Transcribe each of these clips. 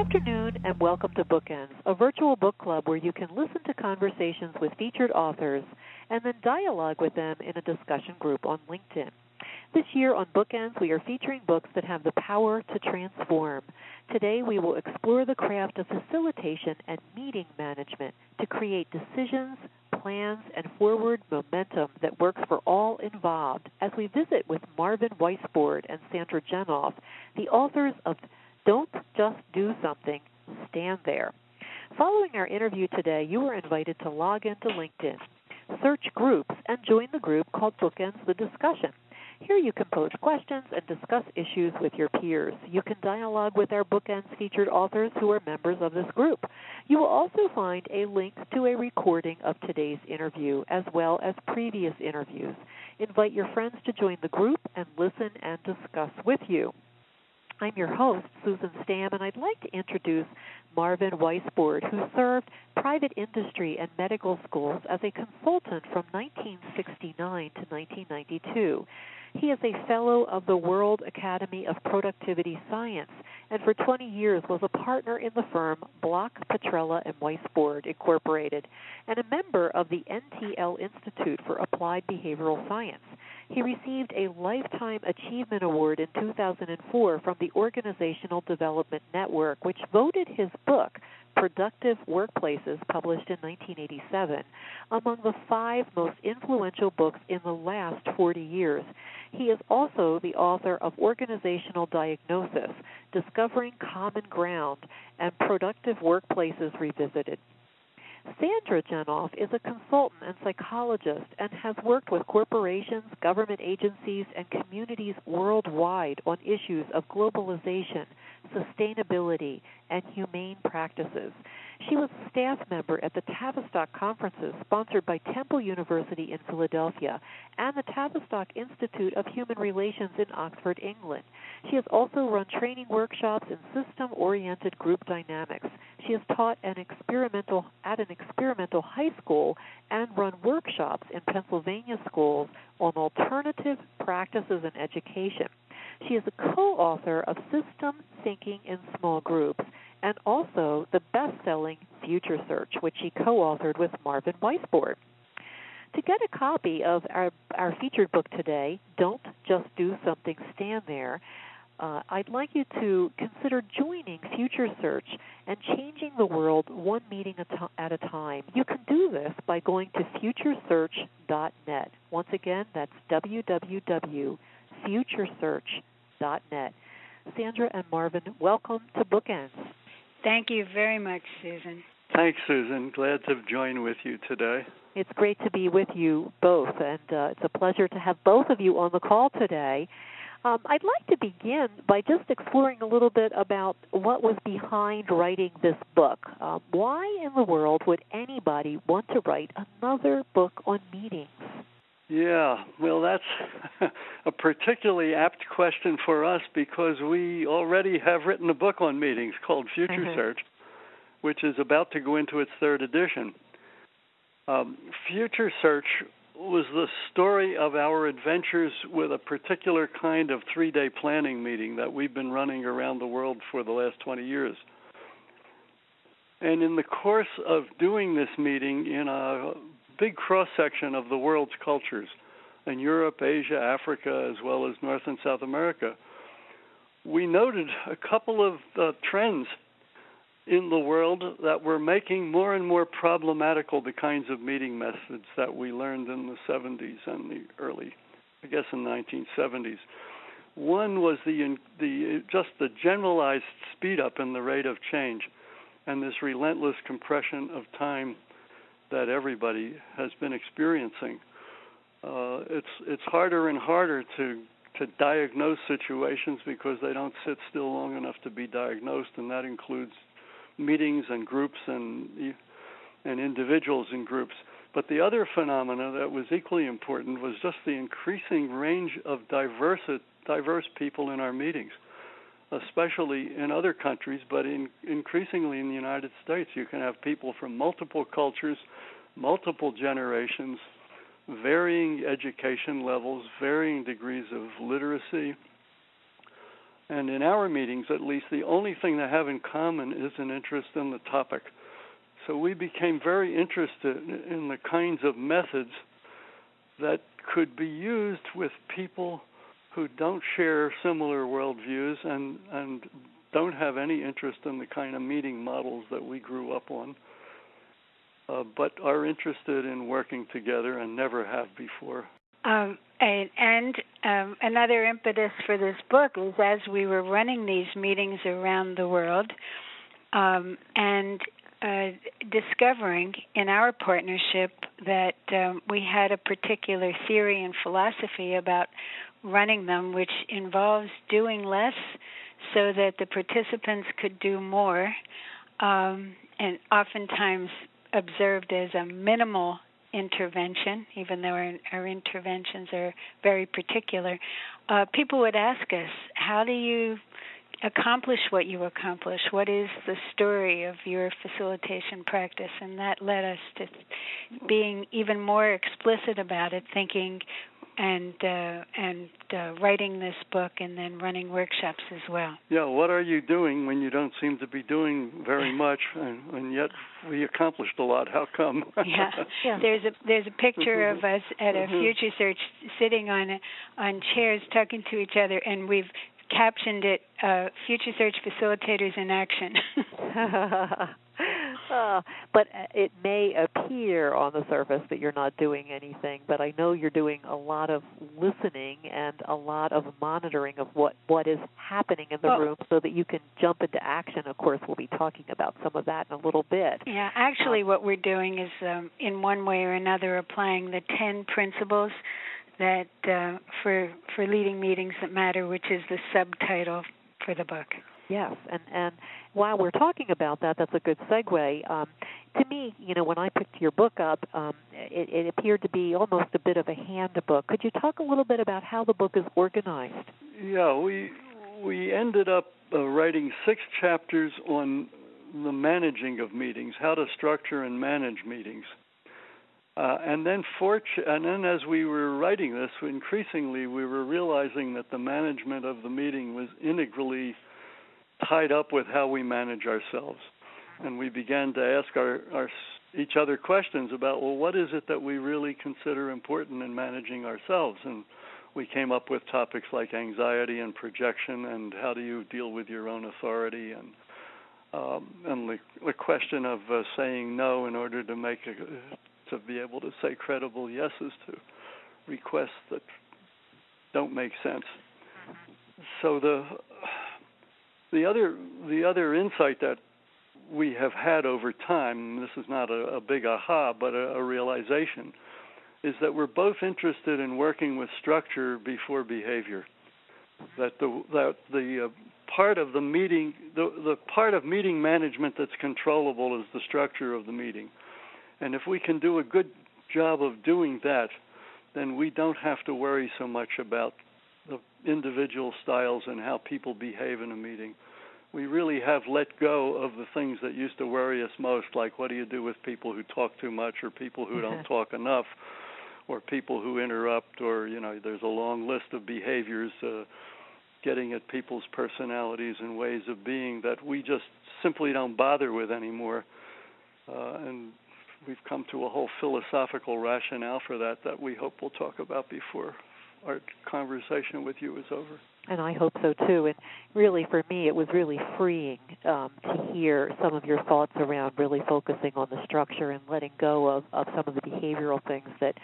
afternoon, and welcome to Bookends, a virtual book club where you can listen to conversations with featured authors and then dialogue with them in a discussion group on LinkedIn. This year on Bookends, we are featuring books that have the power to transform. Today, we will explore the craft of facilitation and meeting management to create decisions, plans, and forward momentum that works for all involved as we visit with Marvin Weisbord and Sandra Janoff, the authors of Don't Just Do Something, Stand There. Following our interview today, you are invited to log into LinkedIn, search groups, and join the group called Bookends the Discussion. Here you can pose questions and discuss issues with your peers. You can dialogue with our Bookends featured authors who are members of this group. You will also find a link to a recording of today's interview as well as previous interviews. Invite your friends to join the group and listen and discuss with you. I'm your host, Susan Stamm, and I'd like to introduce Marvin Weisbord, who served private industry and medical schools as a consultant from 1969 to 1992. He is a fellow of the World Academy of Productivity Science and for 20 years was a partner in the firm Block Petrella and Weisbord Incorporated and a member of the NTL Institute for Applied Behavioral Science. He received a Lifetime Achievement Award in 2004 from the Organizational Development Network, which voted his book, Productive Workplaces, published in 1987, among the five most influential books in the last 40 years. He is also the author of Organizational Diagnosis, Discovering Common Ground, and Productive Workplaces Revisited. Sandra Janoff is a consultant and psychologist and has worked with corporations, government agencies, and communities worldwide on issues of globalization, sustainability, and humane practices. She was a staff member at the Tavistock conferences sponsored by Temple University in Philadelphia and the Tavistock Institute of Human Relations in Oxford, England. She has also run training workshops in system-oriented group dynamics. She has taught an experimental at an experimental high school and run workshops in Pennsylvania schools on alternative practices in education. She is a co-author of System Thinking in Small Groups and also the best-selling Future Search, which she co-authored with Marvin Weisbord. To get a copy of our, our featured book today, Don't Just Do Something, Stand There, uh, I'd like you to consider joining Future Search and changing the world one meeting at a time. You can do this by going to futuresearch.net. Once again, that's www.futuresearch.net. Sandra and Marvin, welcome to Bookends. Thank you very much, Susan. Thanks, Susan. Glad to join with you today. It's great to be with you both, and uh, it's a pleasure to have both of you on the call today. Um, I'd like to begin by just exploring a little bit about what was behind writing this book. Um, why in the world would anybody want to write another book on meetings? Yeah, well, that's a particularly apt question for us because we already have written a book on meetings called Future mm-hmm. Search, which is about to go into its third edition. Um, Future Search was the story of our adventures with a particular kind of three day planning meeting that we've been running around the world for the last 20 years. And in the course of doing this meeting in a big cross section of the world's cultures in Europe, Asia, Africa, as well as North and South America, we noted a couple of uh, trends in the world that were making more and more problematical the kinds of meeting methods that we learned in the 70s and the early, I guess, in the 1970s. One was the the just the generalized speed up in the rate of change, and this relentless compression of time that everybody has been experiencing. Uh, it's it's harder and harder to to diagnose situations because they don't sit still long enough to be diagnosed, and that includes meetings and groups and and individuals in groups. But the other phenomena that was equally important was just the increasing range of diverse diverse people in our meetings, especially in other countries, but in, increasingly in the United States. You can have people from multiple cultures, multiple generations, varying education levels, varying degrees of literacy, And in our meetings, at least, the only thing they have in common is an interest in the topic. So we became very interested in the kinds of methods that could be used with people who don't share similar worldviews and and don't have any interest in the kind of meeting models that we grew up on, uh, but are interested in working together and never have before. Um, and, and um, another impetus for this book is as we were running these meetings around the world um, and uh, discovering in our partnership that um, we had a particular theory and philosophy about running them, which involves doing less so that the participants could do more, um, and oftentimes observed as a minimal intervention, even though our, our interventions are very particular. Uh, people would ask us, How do you accomplish what you accomplish? What is the story of your facilitation practice? And that led us to being even more explicit about it, thinking and uh, and uh, writing this book and then running workshops as well. Yeah, what are you doing when you don't seem to be doing very much, and, and yet we accomplished a lot? How come? yeah. yeah, there's a there's a picture of us at a Mhm. future search sitting on on chairs talking to each other, and we've captioned it uh, "Future Search Facilitators in Action." Uh, but uh, it may appear on the surface that you're not doing anything, but I know you're doing a lot of listening and a lot of monitoring of what what is happening in the Well- room, so that you can jump into action. Of course, we'll be talking about some of that in a little bit. Yeah, actually, what we're doing is, um, in one way or another, applying the ten principles that uh, for for leading meetings that matter, which is the subtitle for the book. Yes, and and while we're talking about that, that's a good segue. Um, to me, you know, when I picked your book up, um, it, it appeared to be almost a bit of a handbook. Could you talk a little bit about how the book is organized? Yeah, we we ended up uh, writing six chapters on the managing of meetings, how to structure and manage meetings. Uh, and then, and then, as we were writing this, increasingly we were realizing that the management of the meeting was integrally tied up with how we manage ourselves, and we began to ask our, our each other questions about, well, what is it that we really consider important in managing ourselves, and we came up with topics like anxiety and projection and how do you deal with your own authority? And um, and the, the question of uh, saying no in order to make a, to be able to say credible yeses to requests that don't make sense. So the the other the other insight that we have had over time, this is not a, a big aha, but a, a realization, is that we're both interested in working with structure before behavior. That the that the uh, part of the meeting the the part of meeting management that's controllable is the structure of the meeting. And if we can do a good job of doing that, then we don't have to worry so much about the individual styles and how people behave in a meeting. We really have let go of the things that used to worry us most, like what do you do with people who talk too much or people who don't talk enough or people who interrupt or you know there's a long list of behaviors uh, getting at people's personalities and ways of being that we just simply don't bother with anymore uh, and we've come to a whole philosophical rationale for that that we hope we'll talk about before our conversation with you is over. And I hope so too. And really, for me, it was really freeing um, to hear some of your thoughts around really focusing on the structure and letting go of, of some of the behavioral things that,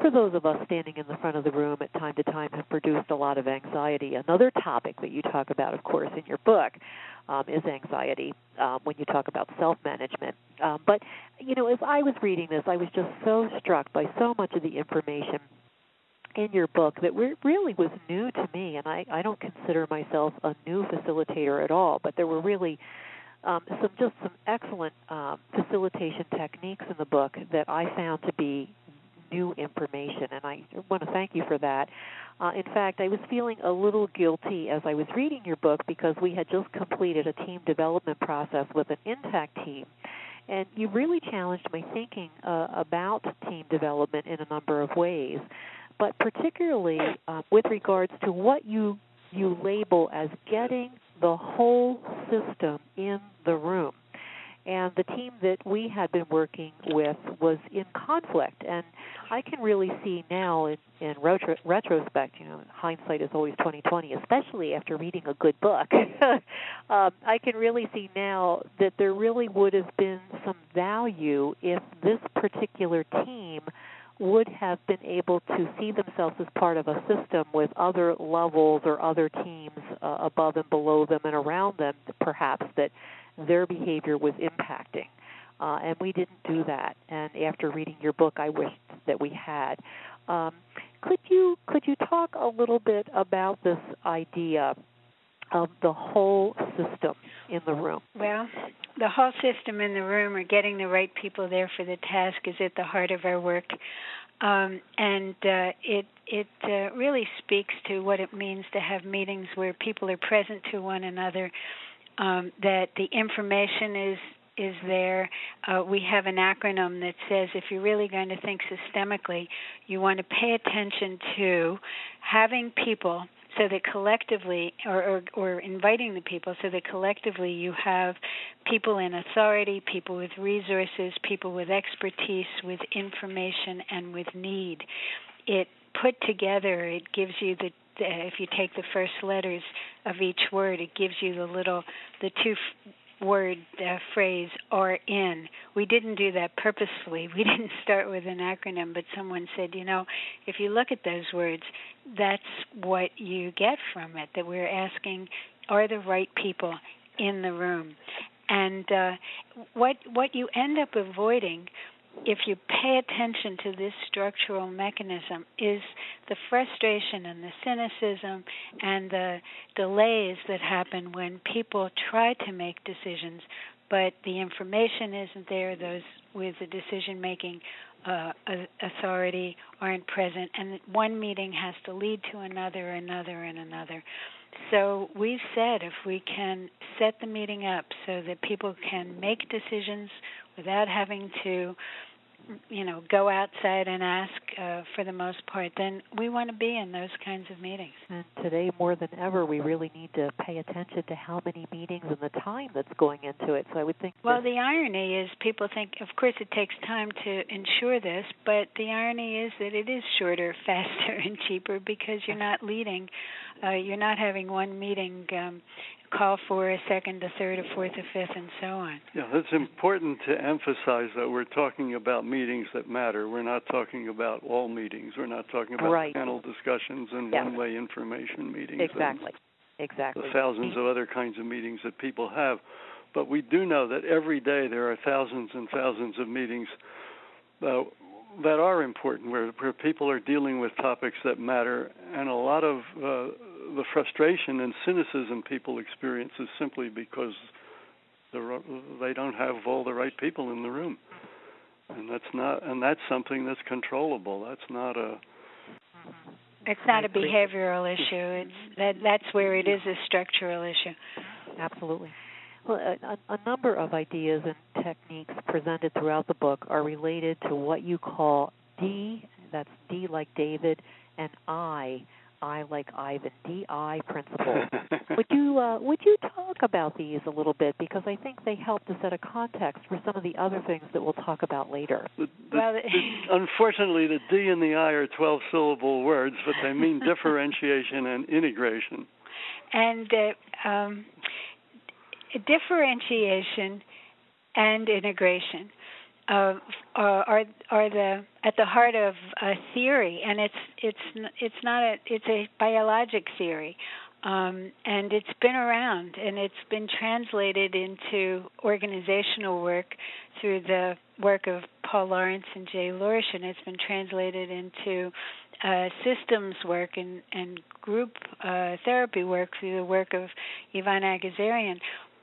for those of us standing in the front of the room at time to time, have produced a lot of anxiety. Another topic that you talk about, of course, in your book um, is anxiety um, when you talk about self management. Um, but, you know, as I was reading this, I was just so struck by so much of the information in your book that really was new to me, and I, I don't consider myself a new facilitator at all, but there were really um, some just some excellent um, facilitation techniques in the book that I found to be new information, and I want to thank you for that. Uh, in fact, I was feeling a little guilty as I was reading your book because we had just completed a team development process with an intact team. And you really challenged my thinking uh, about team development in a number of ways but particularly uh, with regards to what you you label as getting the whole system in the room. And the team that we had been working with was in conflict. And I can really see now in, in retro, retrospect, you know, hindsight is always 2020, especially after reading a good book. um, I can really see now that there really would have been some value if this particular team would have been able to see themselves as part of a system with other levels or other teams uh, above and below them and around them, perhaps that their behavior was impacting. Uh, and we didn't do that. And after reading your book, I wished that we had. Um, could you could you talk a little bit about this idea of the whole system in the room? Well, the whole system in the room or getting the right people there for the task is at the heart of our work. Um, and uh, it it uh, really speaks to what it means to have meetings where people are present to one another, um, that the information is is there. Uh, we have an acronym that says if you're really going to think systemically, you want to pay attention to having people so that collectively, or, or, or inviting the people so that collectively you have people in authority, people with resources, people with expertise, with information, and with need. It put together, it gives you the if you take the first letters of each word, it gives you the little the two word uh, phrase are in. We didn't do that purposefully. We didn't start with an acronym, but someone said, you know, if you look at those words, that's what you get from it. That we're asking, are the right people in the room? And uh, what what you end up avoiding if you pay attention to this structural mechanism is the frustration and the cynicism and the delays that happen when people try to make decisions but the information isn't there those with the decision making uh, authority aren't present and one meeting has to lead to another another and another so we've said if we can set the meeting up so that people can make decisions without having to you know go outside and ask uh, for the most part then we want to be in those kinds of meetings. And today more than ever we really need to pay attention to how many meetings and the time that's going into it. So i would think well the irony is people think of course it takes time to ensure this but the irony is that it is shorter faster and cheaper because you're not leading uh, you're not having one meeting um, call for a second, a third, a fourth, a fifth, and so on. Yeah, it's important to emphasize that we're talking about meetings that matter. We're not talking about all meetings. We're not talking about right. panel discussions and yeah. one-way information meetings. Exactly. Exactly. The thousands of other kinds of meetings that people have. But we do know that every day there are thousands and thousands of meetings uh, that are important, where, where people are dealing with topics that matter, and a lot of uh, the frustration and cynicism people experience is simply because they don't have all the right people in the room, and that's not and that's something that's controllable. That's not a it's not a behavioral issue. It's that that's where it is a structural issue. Absolutely. Well, a, a, number of ideas and techniques presented throughout the book are related to what you call D, that's D like David, and I, I like Ivan, DI principles. would you uh, would you talk about these a little bit because I think they help to set a context for some of the other things that we'll talk about later. The, the, well, the, unfortunately, the D and the I are twelve syllable words, but they mean differentiation and integration. And uh, um, differentiation and integration uh, are are the at the heart of a theory, and it's it's it's not a it's a biologic theory, um, and it's been around and it's been translated into organizational work through the work of Paul Lawrence and Jay Lorsch, and it's been translated into uh, systems work and, and group uh, therapy work through the work of Yvonne Agazarian.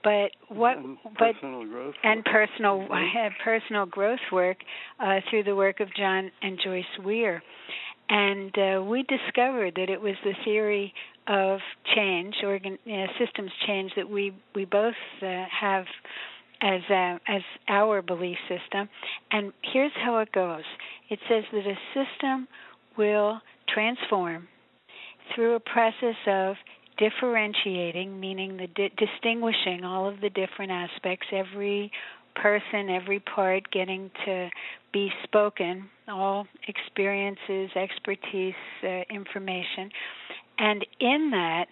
But what? And but personal growth and personal personal growth work uh, through the work of John and Joyce Weir, and uh, we discovered that it was the theory of change, organ, you know, systems change that we we both uh, have as uh, as our belief system. And here's how it goes. It says that a system will transform through a process of differentiating, meaning the di- distinguishing all of the different aspects, every person, every part getting to be spoken, all experiences, expertise, uh, information. And in that,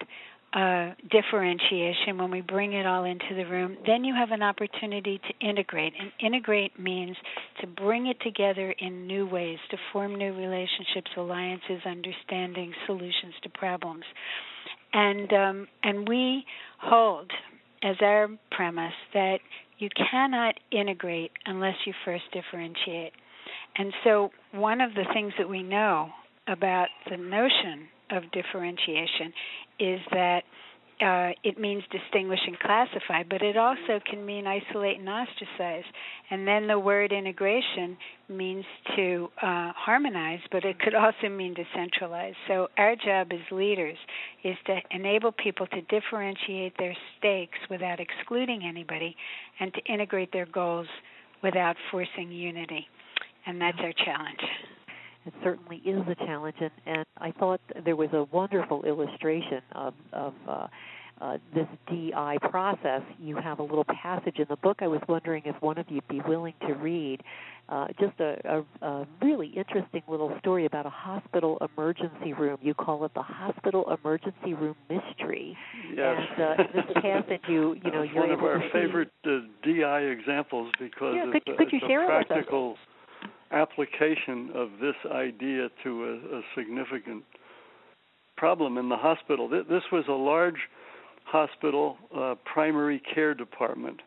uh, differentiation, when we bring it all into the room, then you have an opportunity to integrate. And integrate means to bring it together in new ways, to form new relationships, alliances, understanding, solutions to problems. And um, and we hold as our premise that you cannot integrate unless you first differentiate. And so, one of the things that we know about the notion of differentiation is that uh, it means distinguish and classify, but it also can mean isolate and ostracize. And then the word integration means to uh, harmonize, but it could also mean to centralize. So our job as leaders is to enable people to differentiate their stakes without excluding anybody, and to integrate their goals without forcing unity. And that's our challenge. It certainly is a challenge, and, and I thought there was a wonderful illustration of, of uh, uh, this DI process. You have a little passage in the book. I was wondering if one of you'd be willing to read uh, just a, a, a really interesting little story about a hospital emergency room. You call it the hospital emergency room mystery. Yes. And uh, this passage, you you know you're one of our favorite uh, DI examples because yeah, it's, could, a, could you share it with us? Application of this idea to a, a significant problem in the hospital. This was a large hospital uh, primary care department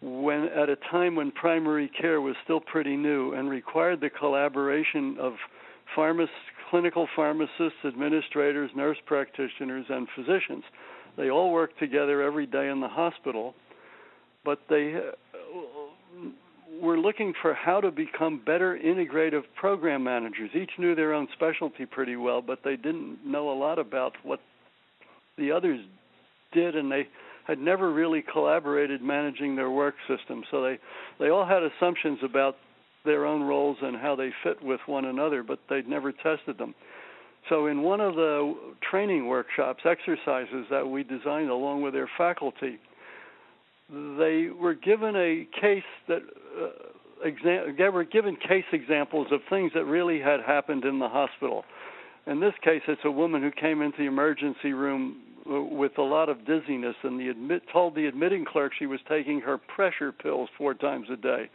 when at a time when primary care was still pretty new and required the collaboration of clinical pharmacists, administrators, nurse practitioners, and physicians. They all worked together every day in the hospital, but they uh, were looking for how to become better integrative program managers. Each knew their own specialty pretty well, but they didn't know a lot about what the others did, and they had never really collaborated managing their work system. So they they all had assumptions about their own roles and how they fit with one another, but they'd never tested them. So in one of the training workshops, exercises that we designed along with their faculty, they were given a case that uh, exam- they were given case examples of things that really had happened in the hospital. In this case, it's a woman who came into the emergency room with a lot of dizziness, and the admit told the admitting clerk she was taking her pressure pills four times a day.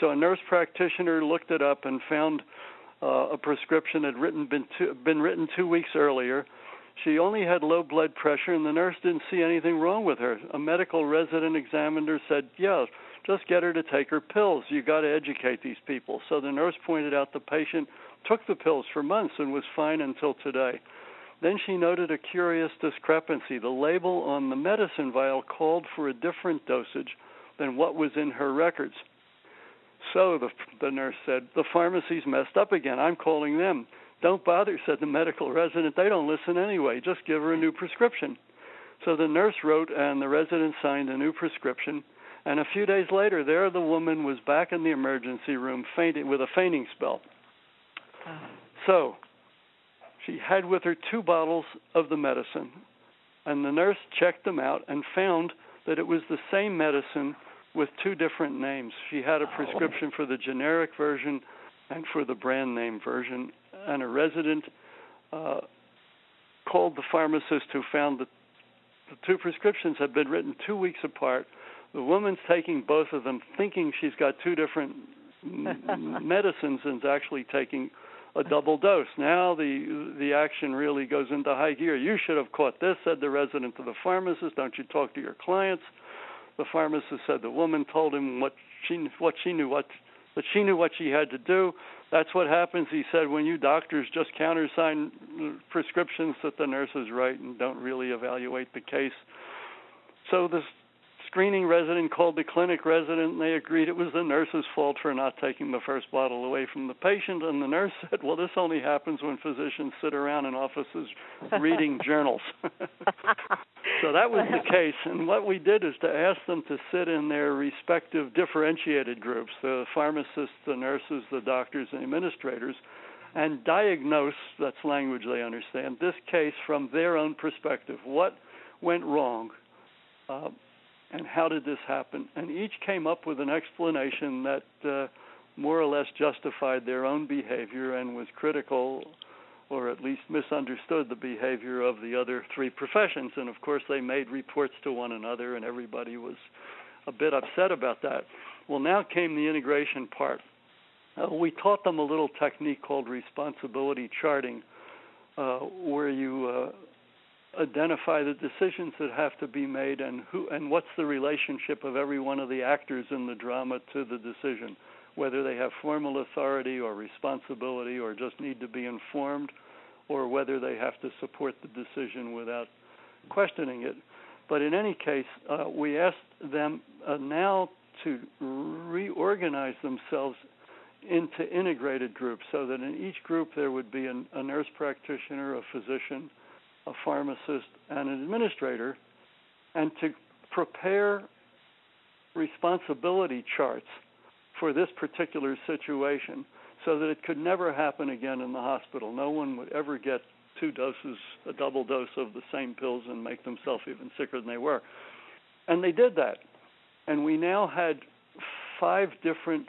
So a nurse practitioner looked it up and found uh, a prescription had written been two, been written two weeks earlier. She only had low blood pressure, and the nurse didn't see anything wrong with her. A medical resident examined her, said, "Yeah, just get her to take her pills. You got to educate these people." So the nurse pointed out the patient took the pills for months and was fine until today. Then she noted a curious discrepancy. The label on the medicine vial called for a different dosage than what was in her records. So the, the nurse said, The pharmacy's messed up again. I'm calling them. Don't bother, said the medical resident. They don't listen anyway. Just give her a new prescription. So the nurse wrote, and the resident signed a new prescription. And a few days later, there the woman was back in the emergency room fainting with a fainting spell. So she had with her two bottles of the medicine, and the nurse checked them out and found that it was the same medicine with two different names. She had a prescription for the generic version and for the brand name version, and a resident uh, called the pharmacist who found that the two prescriptions had been written two weeks apart. The woman's taking both of them, thinking she's got two different medicines, and is actually taking a double dose. Now the the action really goes into high gear. You should have caught this, said the resident to the pharmacist. Don't you talk to your clients? The pharmacist said the woman told him what she what she knew what that she knew what she had to do. That's what happens, he said, when you doctors just countersign prescriptions that the nurses write and don't really evaluate the case. So this screening resident called the clinic resident and they agreed it was the nurse's fault for not taking the first bottle away from the patient and the nurse said well this only happens when physicians sit around in offices reading journals so that was the case and what we did is to ask them to sit in their respective differentiated groups the pharmacists the nurses the doctors and administrators and diagnose that's language they understand this case from their own perspective. What went wrong? Uh, and how did this happen? And each came up with an explanation that uh, more or less justified their own behavior and was critical or at least misunderstood the behavior of the other three professions. And of course, they made reports to one another, and everybody was a bit upset about that. Well, now came the integration part. Uh, we taught them a little technique called responsibility charting, uh, where you uh, identify the decisions that have to be made and who and what's the relationship of every one of the actors in the drama to the decision whether they have formal authority or responsibility or just need to be informed, or whether they have to support the decision without questioning it. But in any case, uh, we asked them uh, now to reorganize themselves into integrated groups so that in each group there would be an, a nurse practitioner, a physician, a pharmacist, and an administrator, and to prepare responsibility charts for this particular situation so that it could never happen again in the hospital. No one would ever get two doses, a double dose of the same pills and make themselves even sicker than they were. And they did that. And we now had five different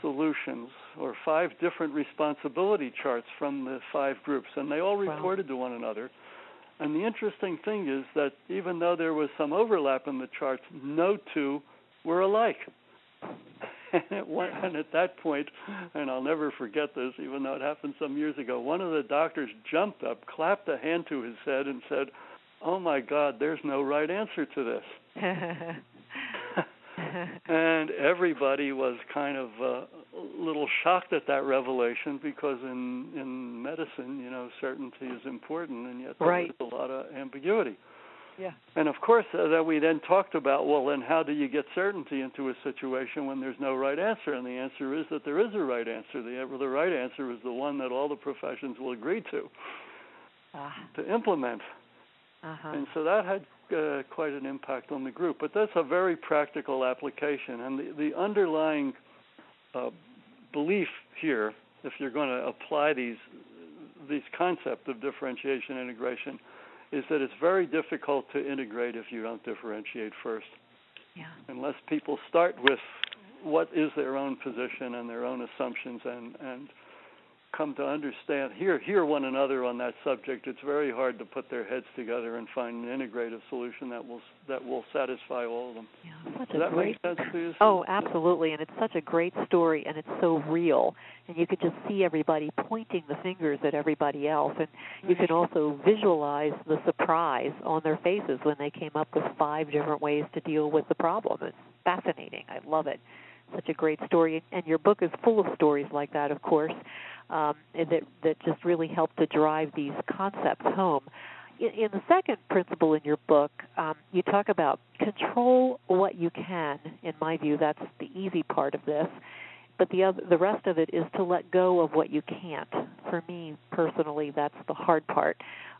solutions or five different responsibility charts from the five groups, and they all reported wow. to one another. And the interesting thing is that even though there was some overlap in the charts, no two were alike. and, went, and at that point, and I'll never forget this, even though it happened some years ago, one of the doctors jumped up, clapped a hand to his head, and said, "Oh my God, there's no right answer to this." and everybody was kind of uh, a little shocked at that revelation because in in medicine, you know, certainty is important, and yet there's right. a lot of ambiguity. Yeah. And of course, uh, that we then talked about, well, then how do you get certainty into a situation when there's no right answer? And the answer is that there is a right answer. The, the right answer is the one that all the professions will agree to, uh, to implement. Uh-huh. And so that had uh, quite an impact on the group. But that's a very practical application. And the, the underlying uh, belief here, if you're going to apply these these concept of differentiation integration, is that it's very difficult to integrate if you don't differentiate first. Yeah. Unless people start with what is their own position and their own assumptions and and come to understand hear hear one another on that subject. It's very hard to put their heads together and find an integrative solution that will that will satisfy all of them. Yeah, such Does a that great, make sense to you oh absolutely and it's such a great story and it's so real and you could just see everybody pointing the fingers at everybody else and you can also visualize the surprise on their faces when they came up with five different ways to deal with the problem. It's fascinating. I love it such a great story and your book is full of stories like that of course um, that that just really help to drive these concepts home. In, in the second principle in your book, um, you talk about control what you can. In my view, that's the easy part of this, but the other, the rest of it is to let go of what you can't. For me personally, that's the hard part.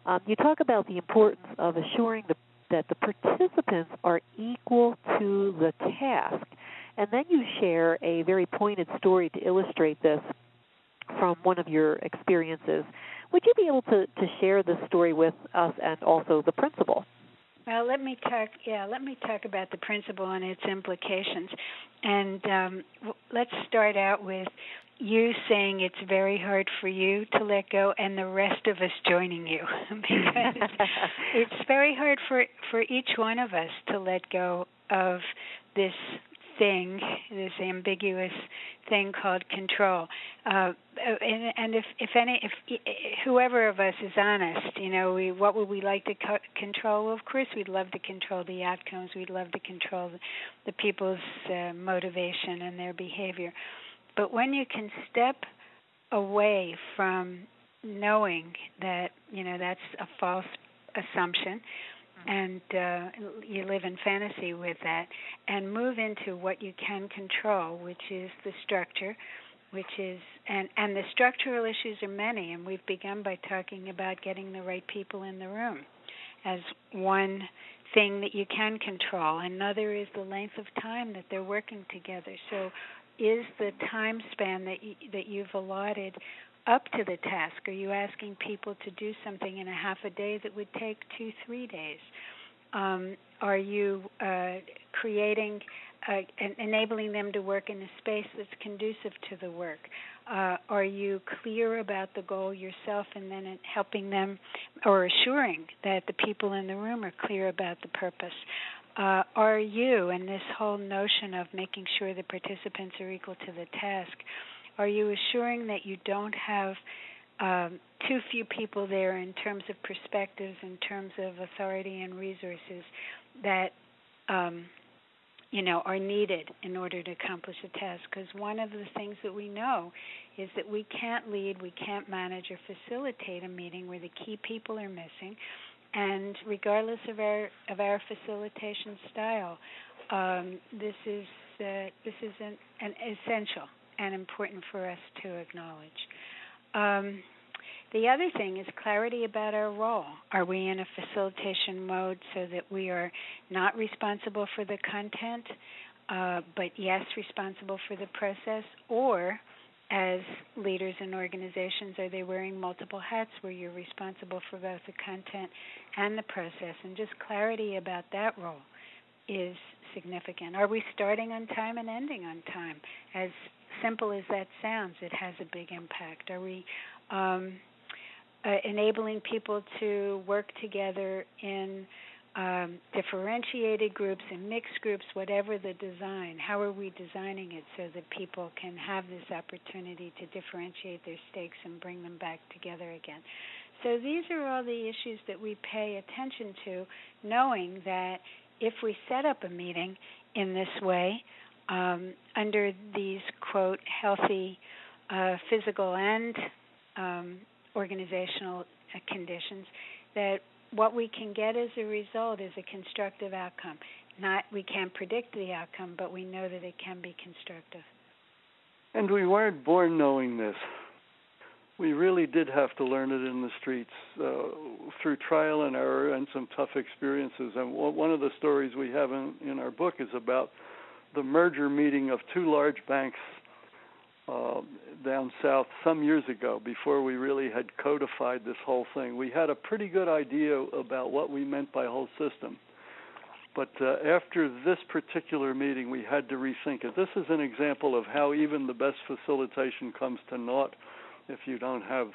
Um, you talk about the importance of assuring the, that the participants are equal to the task. And then you share a very pointed story to illustrate this from one of your experiences. Would you be able to, to share this story with us and also the principle? Well, let me talk. Yeah, let me talk about the principle and its implications. And um, let's start out with you saying it's very hard for you to let go, and the rest of us joining you, because it's very hard for for each one of us to let go of this thing, this ambiguous thing called control. Uh, and, and if if any if whoever of us is honest, you know, we what would we like to co- control? Well, of course, we'd love to control the outcomes. We'd love to control the, people's uh, motivation and their behavior. But when you can step away from knowing that you know that's a false assumption and uh, you live in fantasy with that, and move into what you can control, which is the structure, which is and and the structural issues are many, and we've begun by talking about getting the right people in the room as one thing that you can control. Another is the length of time that they're working together. So is the time span that you, that you've allotted up to the task? Are you asking people to do something in a half a day that would take two, three days? Um, are you uh, creating uh, and enabling them to work in a space that's conducive to the work? Uh, are you clear about the goal yourself and then helping them or assuring that the people in the room are clear about the purpose? Uh, are you, and this whole notion of making sure the participants are equal to the task, are you assuring that you don't have um, too few people there in terms of perspectives, in terms of authority and resources that um, you know are needed in order to accomplish a task? Because one of the things that we know is that we can't lead, we can't manage or facilitate a meeting where the key people are missing and regardless of our of our facilitation style, um, this is uh, this is an, an, essential and important for us to acknowledge. Um, the other thing is clarity about our role. Are we in a facilitation mode so that we are not responsible for the content, uh, but yes, responsible for the process, or as leaders in organizations? Are they wearing multiple hats where you're responsible for both the content and the process? And just clarity about that role is significant. Are we starting on time and ending on time? As simple as that sounds, it has a big impact. Are we um, uh, enabling people to work together in um, differentiated groups and mixed groups, whatever the design, how are we designing it so that people can have this opportunity to differentiate their stakes and bring them back together again? So these are all the issues that we pay attention to, knowing that if we set up a meeting in this way, um, under these quote healthy uh, physical and um, organizational uh, conditions, that what we can get as a result is a constructive outcome. Not we can't predict the outcome, but we know that it can be constructive. And we weren't born knowing this. We really did have to learn it in the streets uh, through trial and error and some tough experiences. And one of the stories we have in, in our book is about the merger meeting of two large banks uh, down south some years ago before we really had codified this whole thing. We had a pretty good idea about what we meant by whole system. But uh, after this particular meeting, we had to rethink it. This is an example of how even the best facilitation comes to naught if you don't have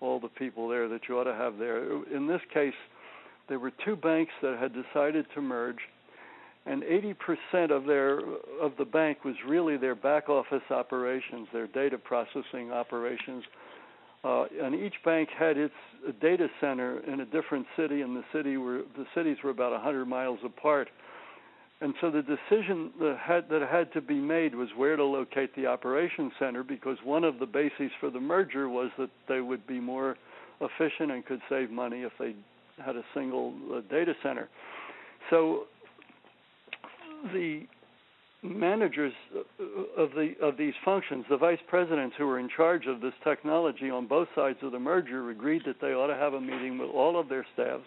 all the people there that you ought to have there. In this case, there were two banks that had decided to merge and 80% of their of the bank was really their back office operations, their data processing operations. Uh, and each bank had its data center in a different city, and the city were the cities were about 100 miles apart. And so the decision that had, that had to be made was where to locate the operations center, because one of the bases for the merger was that they would be more efficient and could save money if they had a single uh, data center. So the managers of the of these functions, the vice presidents who were in charge of this technology on both sides of the merger, agreed that they ought to have a meeting with all of their staffs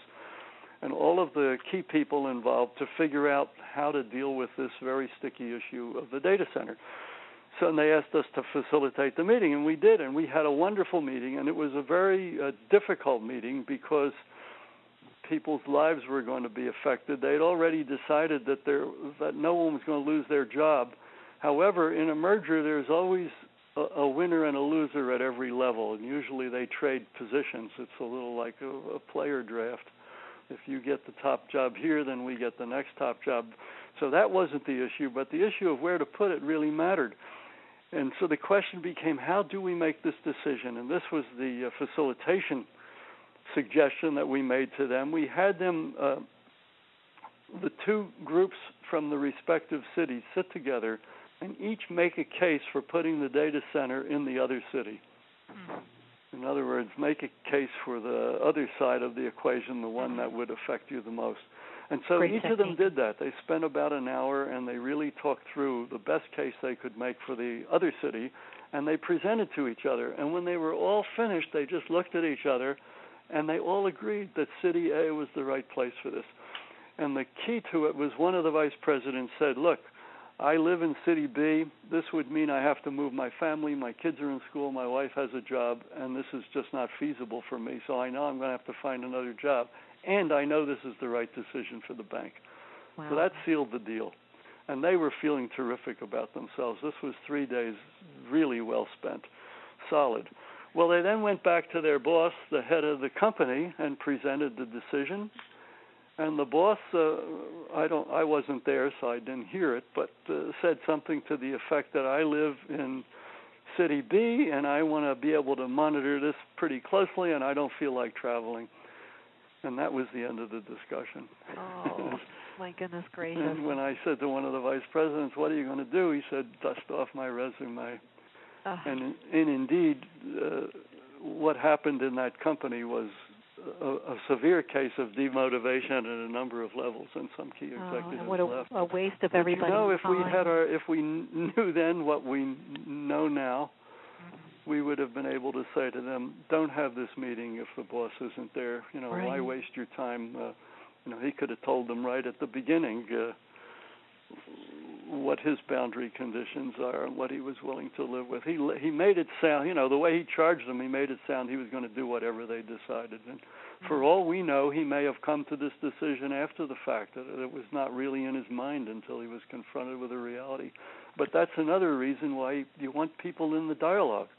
and all of the key people involved to figure out how to deal with this very sticky issue of the data center. So they asked us to facilitate the meeting, and we did, and we had a wonderful meeting, and it was a very uh, difficult meeting because people's lives were going to be affected. They'd already decided that there that no one was going to lose their job. However, in a merger, there's always a, a winner and a loser at every level, and usually they trade positions. It's a little like a, a player draft. If you get the top job here, then we get the next top job. So that wasn't the issue, but the issue of where to put it really mattered. And so the question became, how do we make this decision? And this was the uh, facilitation suggestion that we made to them. We had them, uh, the two groups from the respective cities, sit together and each make a case for putting the data center in the other city. Mm-hmm. In other words, make a case for the other side of the equation, the one that would affect you the most. And so Great each technique. of them did that. They spent about an hour and they really talked through the best case they could make for the other city and they presented to each other. And when they were all finished, they just looked at each other and they all agreed that City A was the right place for this. And the key to it was one of the vice presidents said, "Look, I live in City B. This would mean I have to move my family. My kids are in school. My wife has a job, and this is just not feasible for me. So I know I'm going to have to find another job. And I know this is the right decision for the bank. Wow. So that sealed the deal. And they were feeling terrific about themselves. This was three days really well spent, solid. Well, they then went back to their boss, the head of the company, and presented the decision. And the boss uh, i don't i wasn't there so i didn't hear it but uh, said something to the effect that i live in city b and i want to be able to monitor this pretty closely and i don't feel like traveling. And that was the end of the discussion. Oh my goodness gracious. and when i said to one of the vice presidents what are you going to do? he said dust off my resume uh, and and indeed uh, what happened in that company was a, a, severe case of demotivation at a number of levels, and some key executives oh, what a, left. a waste of everybody's you know, if time. we had our, if we knew then what we know now, mm-hmm. we would have been able to say to them, "Don't have this meeting if the boss isn't there. You know, right. why waste your time?" Uh, you know, he could have told them right at the beginning. Uh, what his boundary conditions are and what he was willing to live with. He he made it sound, you know, the way he charged them, he made it sound he was going to do whatever they decided. And for all we know, he may have come to this decision after the fact that it was not really in his mind until he was confronted with a reality. But that's another reason why you want people in the dialogue.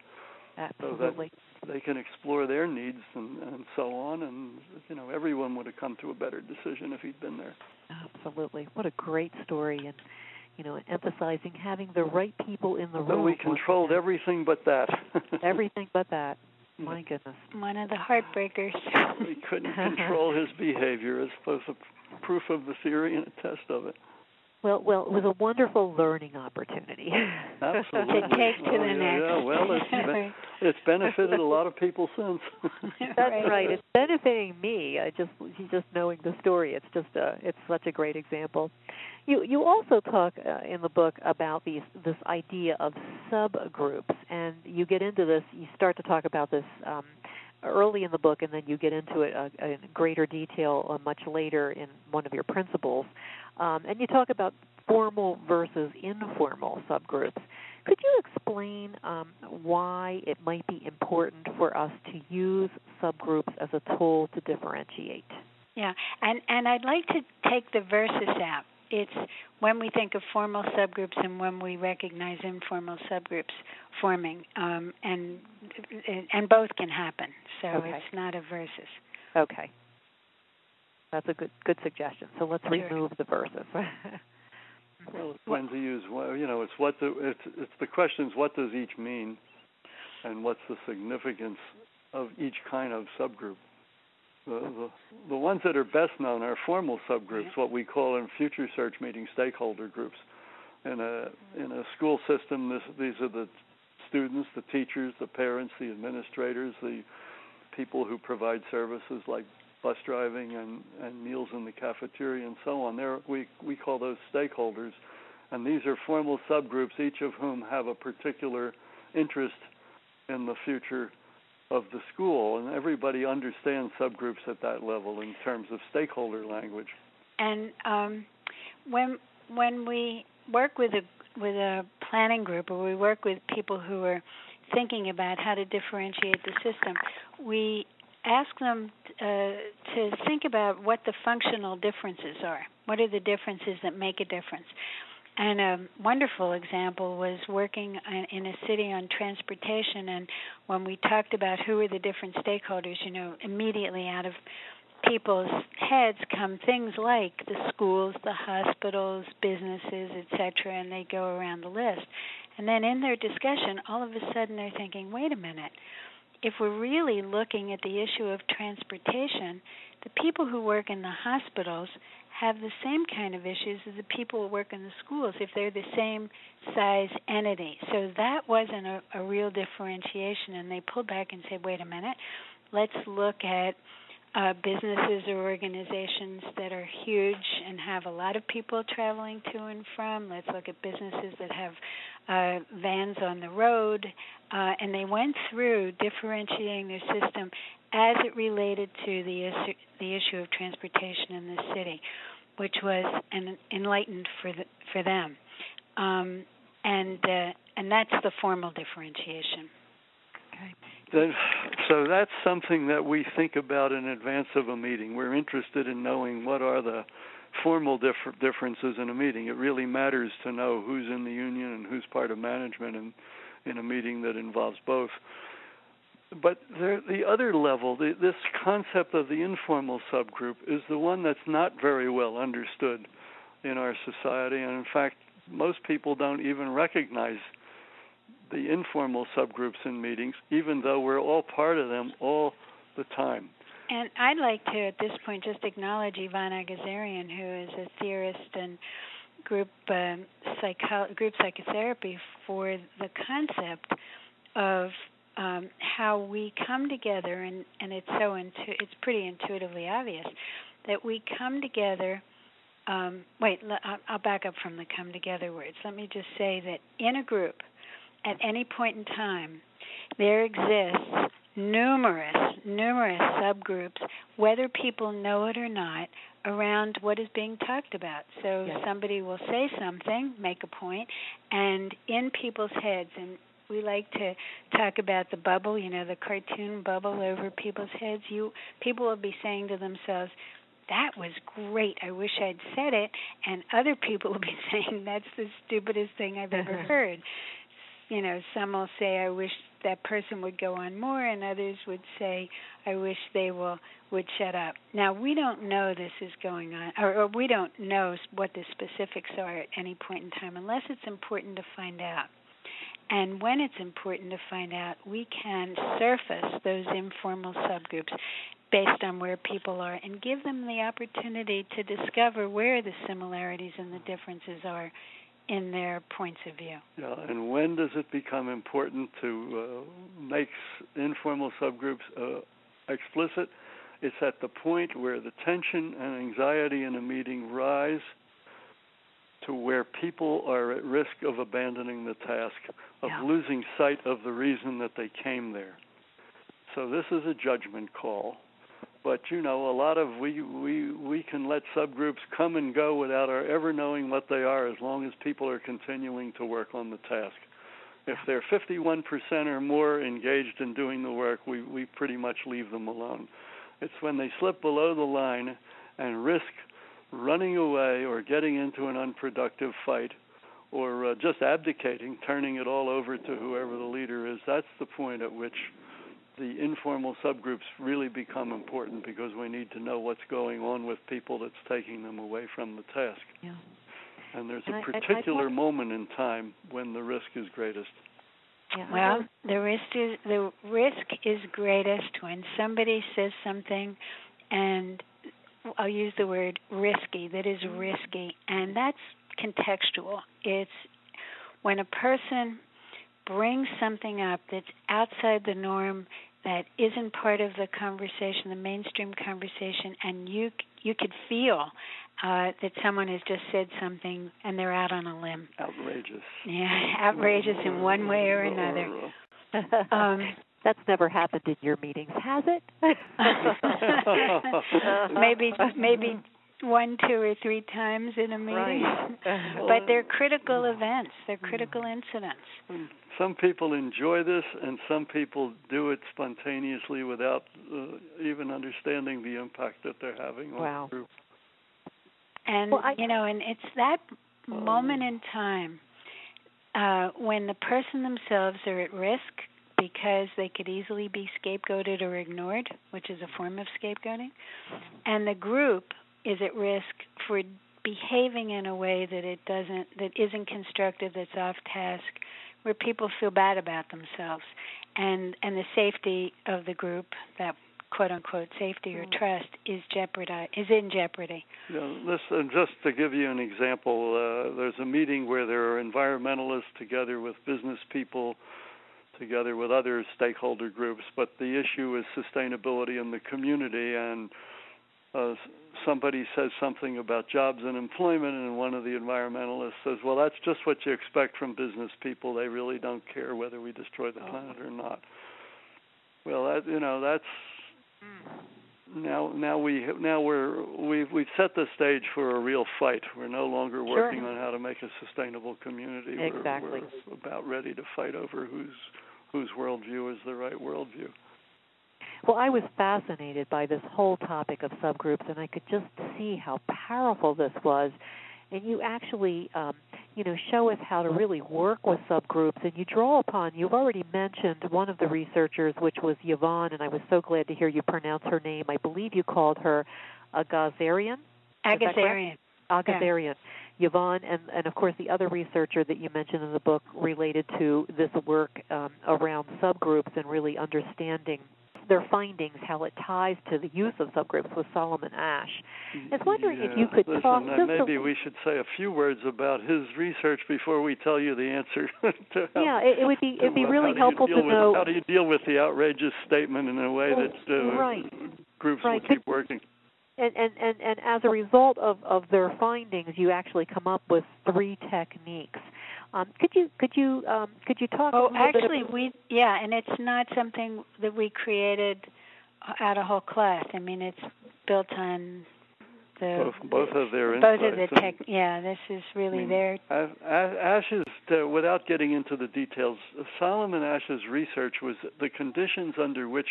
Absolutely. So that they can explore their needs and, and so on and you know everyone would have come to a better decision if he'd been there. Absolutely. What a great story and you know, emphasizing having the right people in the room. But we controlled everything but that. everything but that. Mm. My goodness. One of the heartbreakers. we couldn't control his behavior as both a proof of the theory and a test of it. Well, well, it was a wonderful learning opportunity. Absolutely. to take to the yeah, next. Yeah, well, it's, been, it's benefited a lot of people since. That's right. right. It's benefiting me. I just just knowing the story. It's just a it's such a great example. You you also talk uh, in the book about these this idea of subgroups, and you get into this. You start to talk about this um, early in the book, and then you get into it uh, in greater detail uh, much later in one of your principles. Um, and you talk about formal versus informal subgroups. Could you explain um, why it might be important for us to use subgroups as a tool to differentiate? Yeah, and and I'd like to take the versus out. It's when we think of formal subgroups and when we recognize informal subgroups forming, um, and and both can happen. So okay. it's not a versus. Okay, that's a good good suggestion. So let's Sure. remove the versus. well, it's when to use. Well, you know, it's what the it's it's the questions. What does each mean, and what's the significance of each kind of subgroup? The, the, the ones that are best known are formal subgroups, what we call in future search meetings stakeholder groups. In a in a school system, this, these are the students, the teachers, the parents, the administrators, the people who provide services like bus driving and, and meals in the cafeteria and so on. There we we call those stakeholders, and these are formal subgroups, each of whom have a particular interest in the future of the school, and everybody understands subgroups at that level in terms of stakeholder language. And um, when when we work with a with a planning group, or we work with people who are thinking about how to differentiate the system, we ask them uh, to think about what the functional differences are. What are the differences that make a difference? And a wonderful example was working in a city on transportation. And when we talked about who are the different stakeholders, you know, immediately out of people's heads come things like the schools, the hospitals, businesses, etc., and they go around the list. And then in their discussion, all of a sudden they're thinking, wait a minute, if we're really looking at the issue of transportation, the people who work in the hospitals have the same kind of issues as the people who work in the schools if they're the same size entity. So that wasn't a, a real differentiation, and they pulled back and said, wait a minute, let's look at uh, businesses or organizations that are huge and have a lot of people traveling to and from. Let's look at businesses that have uh, vans on the road. Uh, and they went through differentiating their system as it related to the issue, the issue of transportation in the city, which was an enlightened for the, for them. um, and uh, and that's the formal differentiation. Okay. Then, so that's something that we think about in advance of a meeting. We're interested in knowing what are the formal differ- differences in a meeting. It really matters to know who's in the union and who's part of management in, in a meeting that involves both. But there, the other level, the, this concept of the informal subgroup, is the one that's not very well understood in our society. And in fact, most people don't even recognize the informal subgroups in meetings, even though we're all part of them all the time. And I'd like to, at this point, just acknowledge Yvonne Agazarian, who is a theorist and group um, psycho- group psychotherapy for the concept of um, how we come together, and, and it's so intu- it's pretty intuitively obvious that we come together. Um, wait, I'll back up from the come together words. Let me just say that in a group, at any point in time, there exists numerous, numerous subgroups, whether people know it or not, around what is being talked about. So yes. somebody will say something, make a point, and in people's heads, and we like to talk about the bubble, you know, the cartoon bubble over people's heads. You people will be saying to themselves, that was great. I wish I'd said it. And other people will be saying, that's the stupidest thing I've ever heard you know, some will say, "I wish that person would go on more," and others would say, "I wish they will would shut up." Now we don't know this is going on, or, or we don't know what the specifics are at any point in time, unless it's important to find out. And when it's important to find out, we can surface those informal subgroups based on where people are and give them the opportunity to discover where the similarities and the differences are in their points of view. Yeah, and when does it become important to uh, make informal subgroups uh, explicit? It's at the point where the tension and anxiety in a meeting rise to where people are at risk of abandoning the task, of yeah. losing sight of the reason that they came there. So this is a judgment call but you know a lot of we we we can let subgroups come and go without our ever knowing what they are as long as people are continuing to work on the task if they're 51% or more engaged in doing the work we we pretty much leave them alone it's when they slip below the line and risk running away or getting into an unproductive fight or uh, just abdicating turning it all over to whoever the leader is that's the point at which the informal subgroups really become important because we need to know what's going on with people that's taking them away from the task. Yeah. And there's and a I, particular I, I, moment in time when the risk is greatest. Yeah. Well, the risk is the risk is greatest when somebody says something and I'll use the word risky that is risky and that's contextual. It's when a person brings something up that's outside the norm that isn't part of the conversation, the mainstream conversation, and you you could feel uh, that someone has just said something and they're out on a limb. Outrageous. Yeah, outrageous in one way or another. Um, That's never happened in your meetings, has it? maybe maybe one, two, or three times in a meeting. Right. but they're critical events. They're critical incidents. Some people enjoy this, and some people do it spontaneously without uh, even understanding the impact that they're having on wow. the group. And well, I, you know, and it's that moment in time uh, when the person themselves are at risk because they could easily be scapegoated or ignored, which is a form of scapegoating, and the group is at risk for behaving in a way that it doesn't that isn't constructive, that's off task, where people feel bad about themselves, and and the safety of the group, that quote unquote safety or mm. trust, is jeopardized is in jeopardy. Yeah, listen, just to give you an example, uh, there's a meeting where there are environmentalists together with business people together with other stakeholder groups, but the issue is sustainability in the community and uh, somebody says something about jobs and employment, and one of the environmentalists says, "Well, that's just what you expect from business people. They really don't care whether we destroy the planet or not." Well, that you know, that's now now we now we're we've we've set the stage for a real fight. We're no longer working sure. on how to make a sustainable community. Exactly. We're, we're about ready to fight over whose whose worldview is the right worldview. Well, I was fascinated by this whole topic of subgroups, and I could just see how powerful this was. And you actually, um, you know, show us how to really work with subgroups, and you draw upon. You've already mentioned one of the researchers, which was Yvonne, and I was so glad to hear you pronounce her name. I believe you called her Agazarian. Agazarian. Agazarian. Yeah. Yvonne, and, and of course the other researcher that you mentioned in the book related to this work um, around subgroups and really understanding their findings, how it ties to the use of subgroups with Solomon Asch. I was wondering yeah, if you could listen, talk just maybe a, we should say a few words about his research before we tell you the answer. to how, yeah, it, it would be it'd be really helpful to with, know. How do you deal with the outrageous statement in a way Well, that uh, right. groups Right. will keep working? And, and, and, and as a result of, of their findings, you actually come up with three techniques. Um, could you could you um, could you talk? Oh, a little actually, bit we yeah, and it's not something that we created out of whole cloth. I mean, it's built on the Both, both of their both of the insights. tech. Yeah, this is really mean, their Asch- Asch's, uh, without getting into the details, Solomon Asch's research was the conditions under which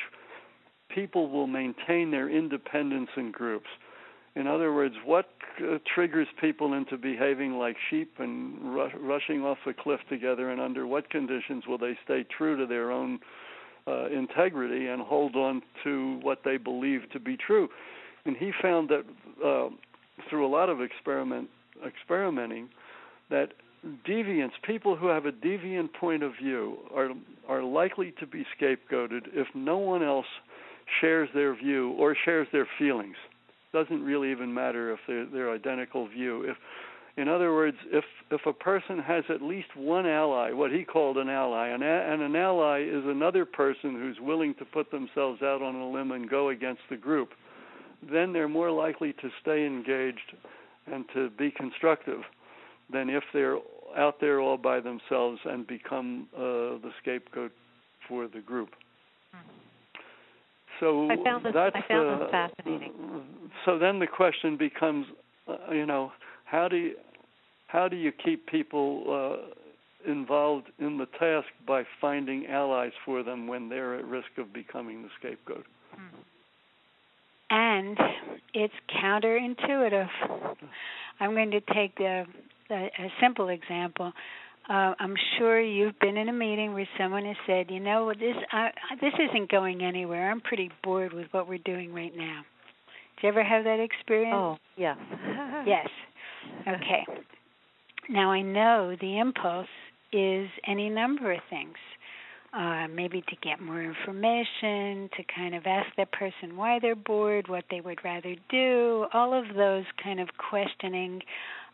people will maintain their independence in groups. In other words, what uh, triggers people into behaving like sheep and ru- rushing off a cliff together, and under what conditions will they stay true to their own uh, integrity and hold on to what they believe to be true? And he found that uh, through a lot of experiment experimenting, that deviants, people who have a deviant point of view, are are likely to be scapegoated if no one else shares their view or shares their feelings. Doesn't really even matter if they're identical view. If, in other words, if if a person has at least one ally, what he called an ally, and, a, and an ally is another person who's willing to put themselves out on a limb and go against the group, then they're more likely to stay engaged and to be constructive than if they're out there all by themselves and become uh, the scapegoat for the group. So I found this- that's I found uh, this fascinating. So then the question becomes, uh, you know, how do you how do you keep people uh, involved in the task by finding allies for them when they're at risk of becoming the scapegoat? and it's counterintuitive. I'm going to take the, the a simple example. Uh, I'm sure you've been in a meeting where someone has said, "You know, this I, this isn't going anywhere. I'm pretty bored with what we're doing right now." Did you ever have that experience? Oh, yes. Yes. Okay. Now I know the impulse is any number of things. Uh, maybe to get more information, to kind of ask that person why they're bored, what they would rather do, all of those kind of questioning,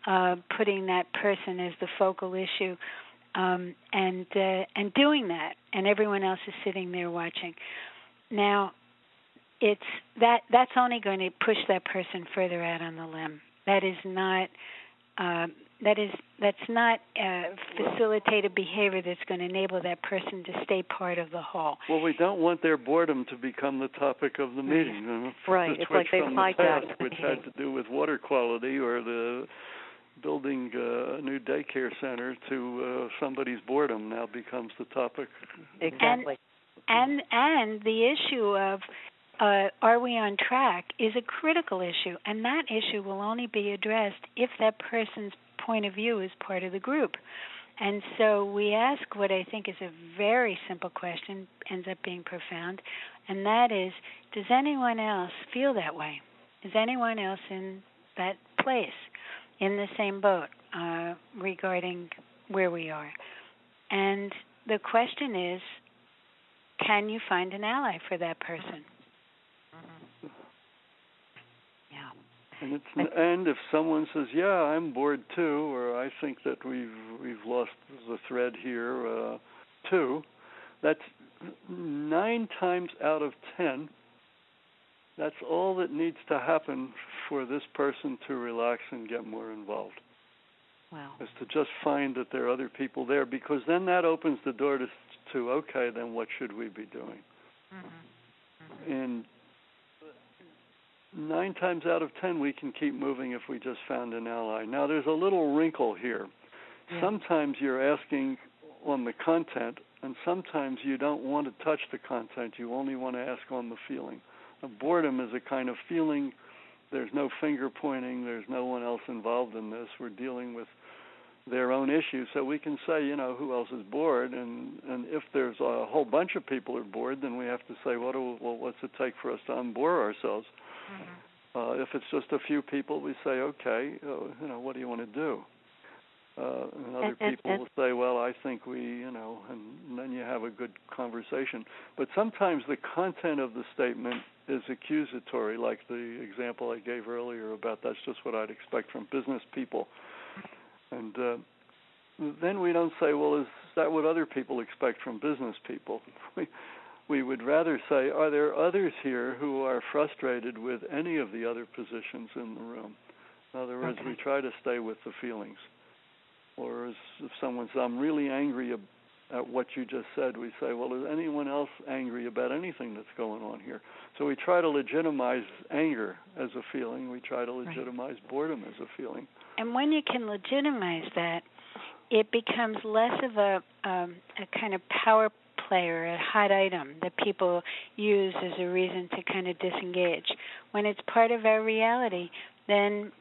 uh, putting that person as the focal issue, um, and uh, and doing that, and everyone else is sitting there watching. Now, it's that that's only going to push that person further out on the limb. That is not uh, that is that's not uh, facilitated behavior that's going to enable that person to stay part of the whole. Well, we don't want their boredom to become the topic of the meeting. Right. It's like they've from the hijacked past, which had to do with water quality or the building uh, a new daycare center to uh, somebody's boredom now becomes the topic. Exactly. And and the issue of uh, are we on track is a critical issue, and that issue will only be addressed if that person's point of view is part of the group. And so we ask what I think is a very simple question, ends up being profound, and that is Does anyone else feel that way? Is anyone else in that place, in the same boat, uh, regarding where we are? And the question is Can you find an ally for that person? Yeah. And it's and if someone says, "Yeah, I'm bored too," or "I think that we've we've lost the thread here uh, too," that's nine times out of ten. That's all that needs to happen for this person to relax and get more involved. Wow. Is to just find that there are other people there, because then that opens the door to to okay, then what should we be doing? Mm-hmm. and nine times out of ten we can keep moving if we just found an ally. Now there's a little wrinkle here. Yeah. Sometimes you're asking on the content, and sometimes you don't want to touch the content. You only want to ask on the feeling. Boredom is a kind of feeling. There's no finger pointing. There's no one else involved in this. We're dealing with their own issues. So we can say, you know, who else is bored, and and if there's a whole bunch of people are bored, then we have to say, what do well, what's it take for us to unbore ourselves? Mm-hmm. Uh, if it's just a few people, we say, okay, uh, you know, what do you want to do? Uh, and other and, people and, will say, well, I think we, you know, and, then you have a good conversation. But sometimes the content of the statement is accusatory, like the example I gave earlier about that's just what I'd expect from business people. And uh, then we don't say, well, is that what other people expect from business people? We, we would rather say, are there others here who are frustrated with any of the other positions in the room? In other words, okay. we try to stay with the feelings. Or if someone says, I'm really angry at what you just said, we say, well, is anyone else angry about anything that's going on here? So we try to legitimize anger as a feeling. We try to legitimize right. boredom as a feeling. And when you can legitimize that, it becomes less of a um, a kind of power play or a hot item that people use as a reason to kind of disengage. When it's part of our reality, then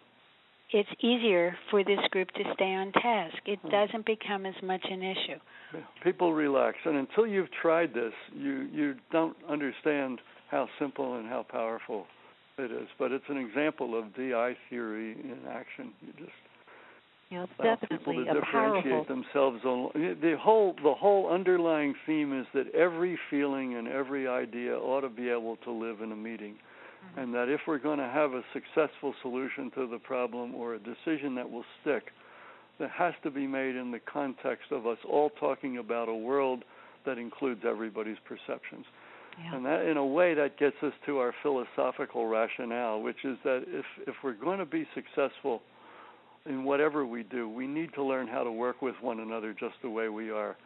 it's easier for this group to stay on task. It hmm. doesn't become as much an issue. People relax, and until you've tried this, you you don't understand how simple and how powerful it is. But it's an example of DI theory in action. You just you it's allow definitely people to a differentiate powerful... themselves. On, the whole the whole underlying theme is that every feeling and every idea ought to be able to live in a meeting. Mm-hmm. and that if we're going to have a successful solution to the problem or a decision that will stick, that has to be made in the context of us all talking about a world that includes everybody's perceptions. Yeah. And that, in a way, that gets us to our philosophical rationale, which is that if if we're going to be successful in whatever we do, we need to learn how to work with one another just the way we are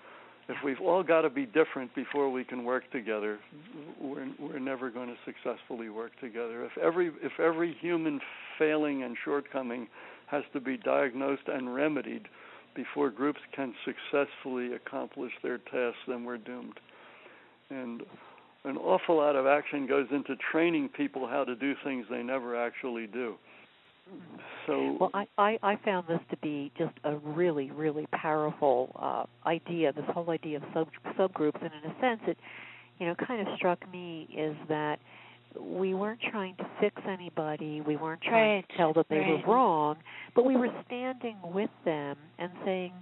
if we've all got to be different before we can work together, we're we're never going to successfully work together. If every if every human failing and shortcoming has to be diagnosed and remedied before groups can successfully accomplish their tasks, then we're doomed. And an awful lot of action goes into training people how to do things they never actually do. So well, I, I I found this to be just a really really powerful uh, idea. This whole idea of sub subgroups, and in a sense, it you know kind of struck me is that we weren't trying to fix anybody. We weren't trying right. to tell that they right. were wrong, but we were standing with them and saying,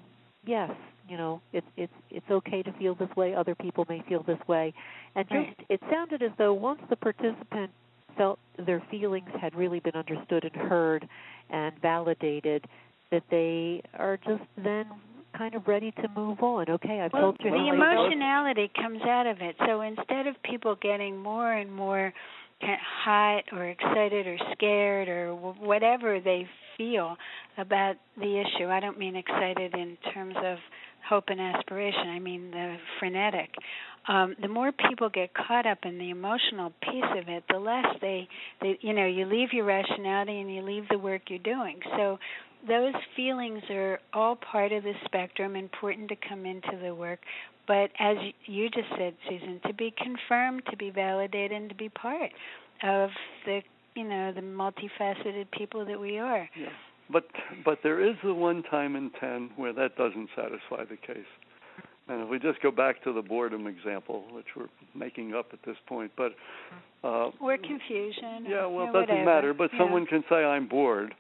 yes, you know, it's it's it's okay to feel this way. Other people may feel this way, and just right. it sounded as though once the participant felt their feelings had really been understood and heard and validated, that they are just then kind of ready to move on. Okay, I've well, told you. The emotionality comes out of it. So instead of people getting more and more hot or excited or scared or whatever they feel about the issue, I don't mean excited in terms of hope and aspiration. I mean the frenetic um, the more people get caught up in the emotional piece of it, the less they, they, you know, you leave your rationality and you leave the work you're doing. So those feelings are all part of the spectrum, important to come into the work. But as you just said, Susan, to be confirmed, to be validated, and to be part of the, you know, the multifaceted people that we are. Yeah. But but there is the one time in ten where that doesn't satisfy the case. And if we just go back to the boredom example, which we're making up at this point, but uh, or confusion. Yeah, well, it doesn't matter. But yeah. someone can say I'm bored,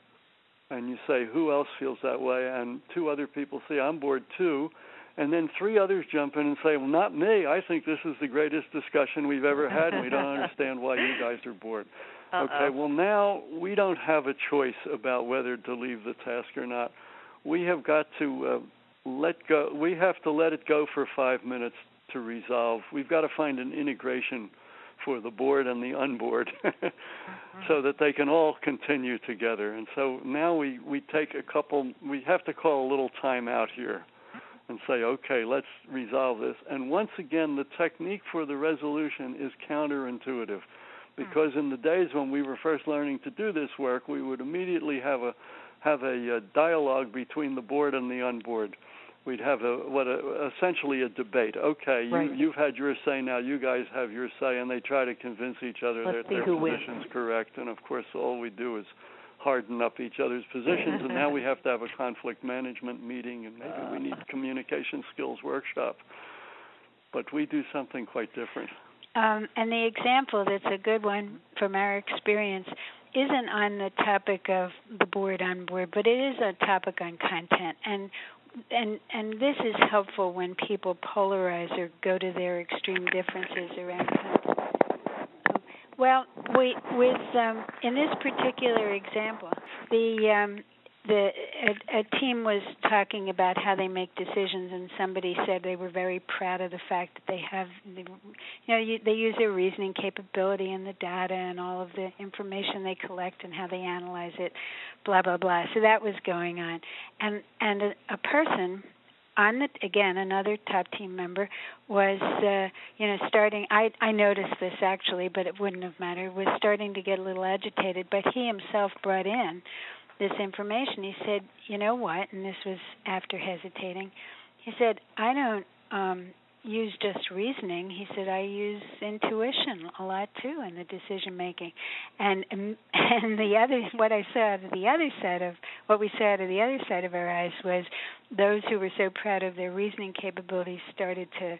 and you say who else feels that way, and two other people say I'm bored too, and then three others jump in and say, well, not me. I think this is the greatest discussion we've ever had, and we don't understand why you guys are bored. Uh-oh. Okay, well now we don't have a choice about whether to leave the task or not. We have got to. Uh, let go. We have to let it go for five minutes to resolve. We've got to find an integration for the bored and the unboard, so that they can all continue together. And so now we we take a couple. We have to call a little time out here, and say, okay, let's resolve this. And once again, the technique for the resolution is counterintuitive, because in the days when we were first learning to do this work, we would immediately have a have a, a dialogue between the bored and the unboard. We'd have a what a, essentially a debate. Okay, you right. you've had your say now. You guys have your say, and they try to convince each other Let's that their position's wins. correct. And of course, all we do is harden up each other's positions. and now we have to have a conflict management meeting, and maybe we need communication skills workshop. But we do something quite different. Um, and the example that's a good one from our experience isn't on the topic of the board on board, but it is a topic on content. And and and this is helpful when people polarize or go to their extreme differences around content. Well, we with um, in this particular example, the um, the a, a team was talking about how they make decisions, and somebody said they were very proud of the fact that they have, you know, you, they use their reasoning capability and the data and all of the information they collect and how they analyze it, blah blah blah. So that was going on, and and a, a person on the again another top team member was uh you know starting i i noticed this actually but it wouldn't have mattered was starting to get a little agitated but he himself brought in this information. He said you know what? And this was after hesitating. He said i don't um use just reasoning. He said i use intuition a lot too in the decision making. And and the other what i saw out of the other side of what we saw out of the other side of our eyes was those who were so proud of their reasoning capabilities started to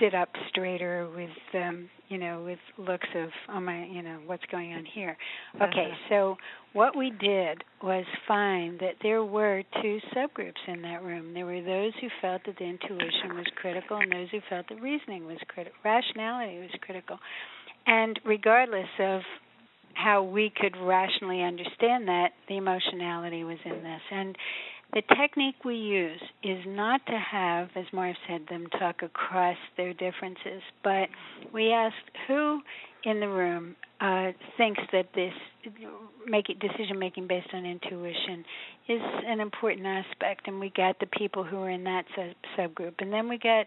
sit up straighter with um you know with looks of oh my you know what's going on here. Okay Uh-huh. so what we did was find that there were two subgroups in that room. There were those who felt that the intuition was critical and those who felt that reasoning was critical rationality was critical. And regardless of how we could rationally understand that the emotionality was in this. And the technique we use is not to have, as Marv said, them talk across their differences, but we asked who in the room uh, thinks that this make decision making based on intuition is an important aspect, and we got the people who were in that sub- subgroup, and then we got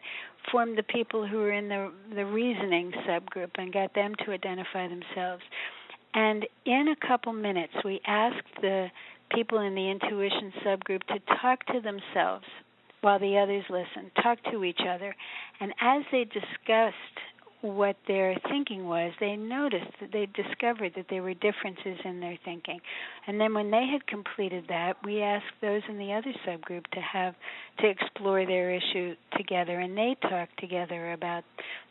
formed the people who were in the the reasoning subgroup, and got them to identify themselves. And in a couple minutes, we asked the people in the intuition subgroup to talk to themselves while the others listened, talk to each other. And as they discussed what their thinking was, they noticed that they discovered that there were differences in their thinking. And then when they had completed that, we asked those in the other subgroup to have to explore their issue together and they talked together about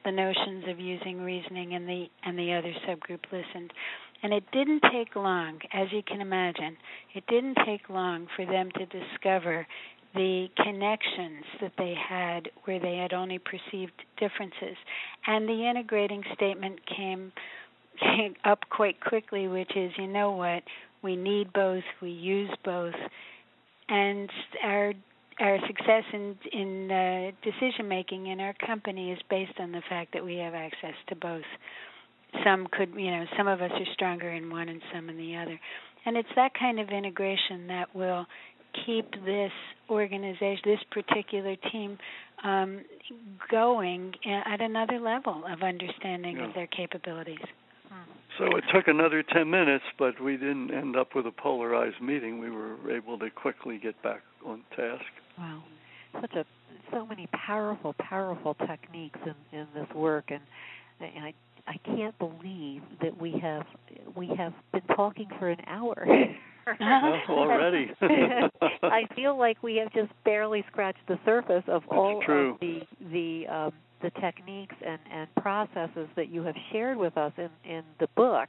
the notions of using reasoning and the and the other subgroup listened. And it didn't take long, as you can imagine, it didn't take long for them to discover the connections that they had where they had only perceived differences. And the integrating statement came, up quite quickly, which is you know what? We need both, we use both. And our our success in in uh, decision making in our company is based on the fact that we have access to both some could you know some of us are stronger in one and some in the other and it's that kind of integration that will keep this organization this particular team um, going at another level of understanding Yeah. of their capabilities So it took another 10 minutes, but we didn't end up with a polarized meeting. We were able to quickly get back on task. Wow, such a so many powerful, powerful techniques in in this work, and and I I can't believe that we have we have been talking for an hour. Already. I feel like we have just barely scratched the surface of That's all true. of the the um, the techniques and and processes that you have shared with us in in the book.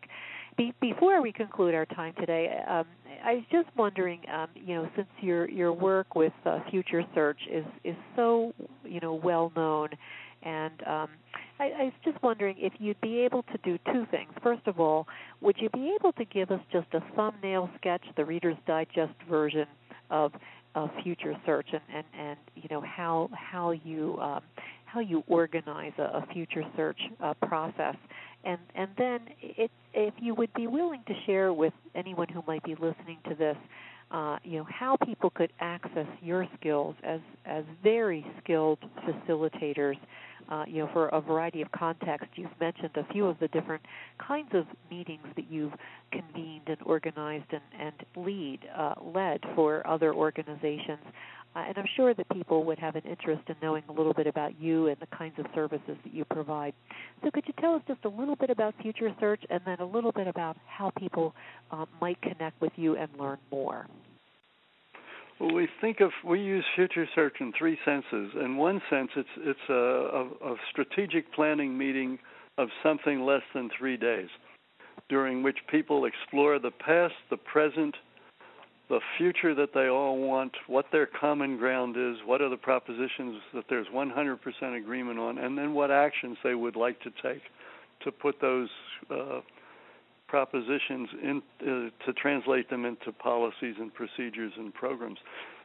Be, before we conclude our time today, um, I was just wondering, um, you know, since your your work with uh, Future Search is is so you know well known, and um, I, I was just wondering if you'd be able to do two things. First of all, would you be able to give us just a thumbnail sketch, the Reader's Digest version of of Future Search, and and, and you know how how you um, how you organize a, a Future Search uh, process, and and then it, if you would be willing to share with anyone who might be listening to this uh, you know how people could access your skills as as very skilled facilitators uh, you know, for a variety of contexts. You've mentioned a few of the different kinds of meetings that you've convened and organized and, and lead uh, led for other organizations. Uh, and I'm sure that people would have an interest in knowing a little bit about you and the kinds of services that you provide. So, could you tell us just a little bit about Future Search and then a little bit about how people uh, might connect with you and learn more? Well, we think of we use future search in three senses. In one sense, it's it's a, a, a strategic planning meeting of something less than three days, during which people explore the past, the present, the future that they all want, what their common ground is, what are the propositions that there's 100% agreement on, and then what actions they would like to take to put those uh, propositions in, uh, to translate them into policies and procedures and programs.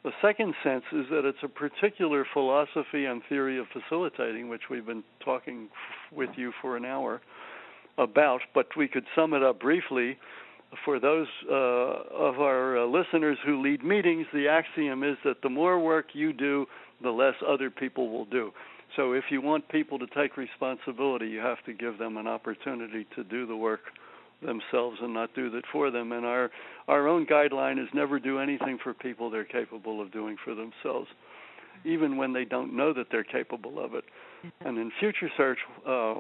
The second sense is that it's a particular philosophy and theory of facilitating, which we've been talking f- with you for an hour about, but we could sum it up briefly. For those uh, of our uh, listeners who lead meetings, the axiom is that the more work you do, the less other people will do. So if you want people to take responsibility, you have to give them an opportunity to do the work themselves and not do that for them. And our our own guideline is never do anything for people they're capable of doing for themselves, even when they don't know that they're capable of it. Mm-hmm. And in future search, uh,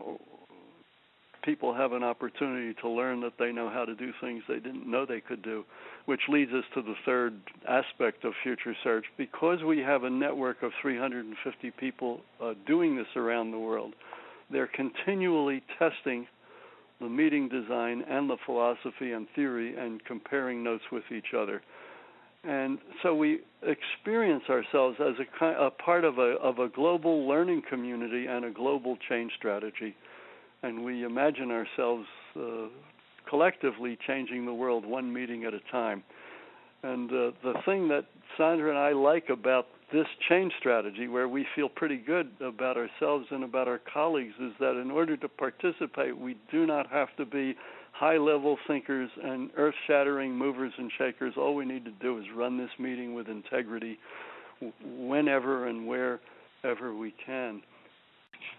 people have an opportunity to learn that they know how to do things they didn't know they could do, which leads us to the third aspect of future search. Because we have a network of 350 people uh, doing this around the world, they're continually testing the meeting design and the philosophy and theory and comparing notes with each other. And so we experience ourselves as a, a part of a, of a global learning community and a global change strategy. And we imagine ourselves uh, collectively changing the world one meeting at a time. And uh, the thing that Sandra and I like about this change strategy, where we feel pretty good about ourselves and about our colleagues, is that in order to participate, we do not have to be high level thinkers and earth shattering movers and shakers. All we need to do is run this meeting with integrity whenever and wherever we can.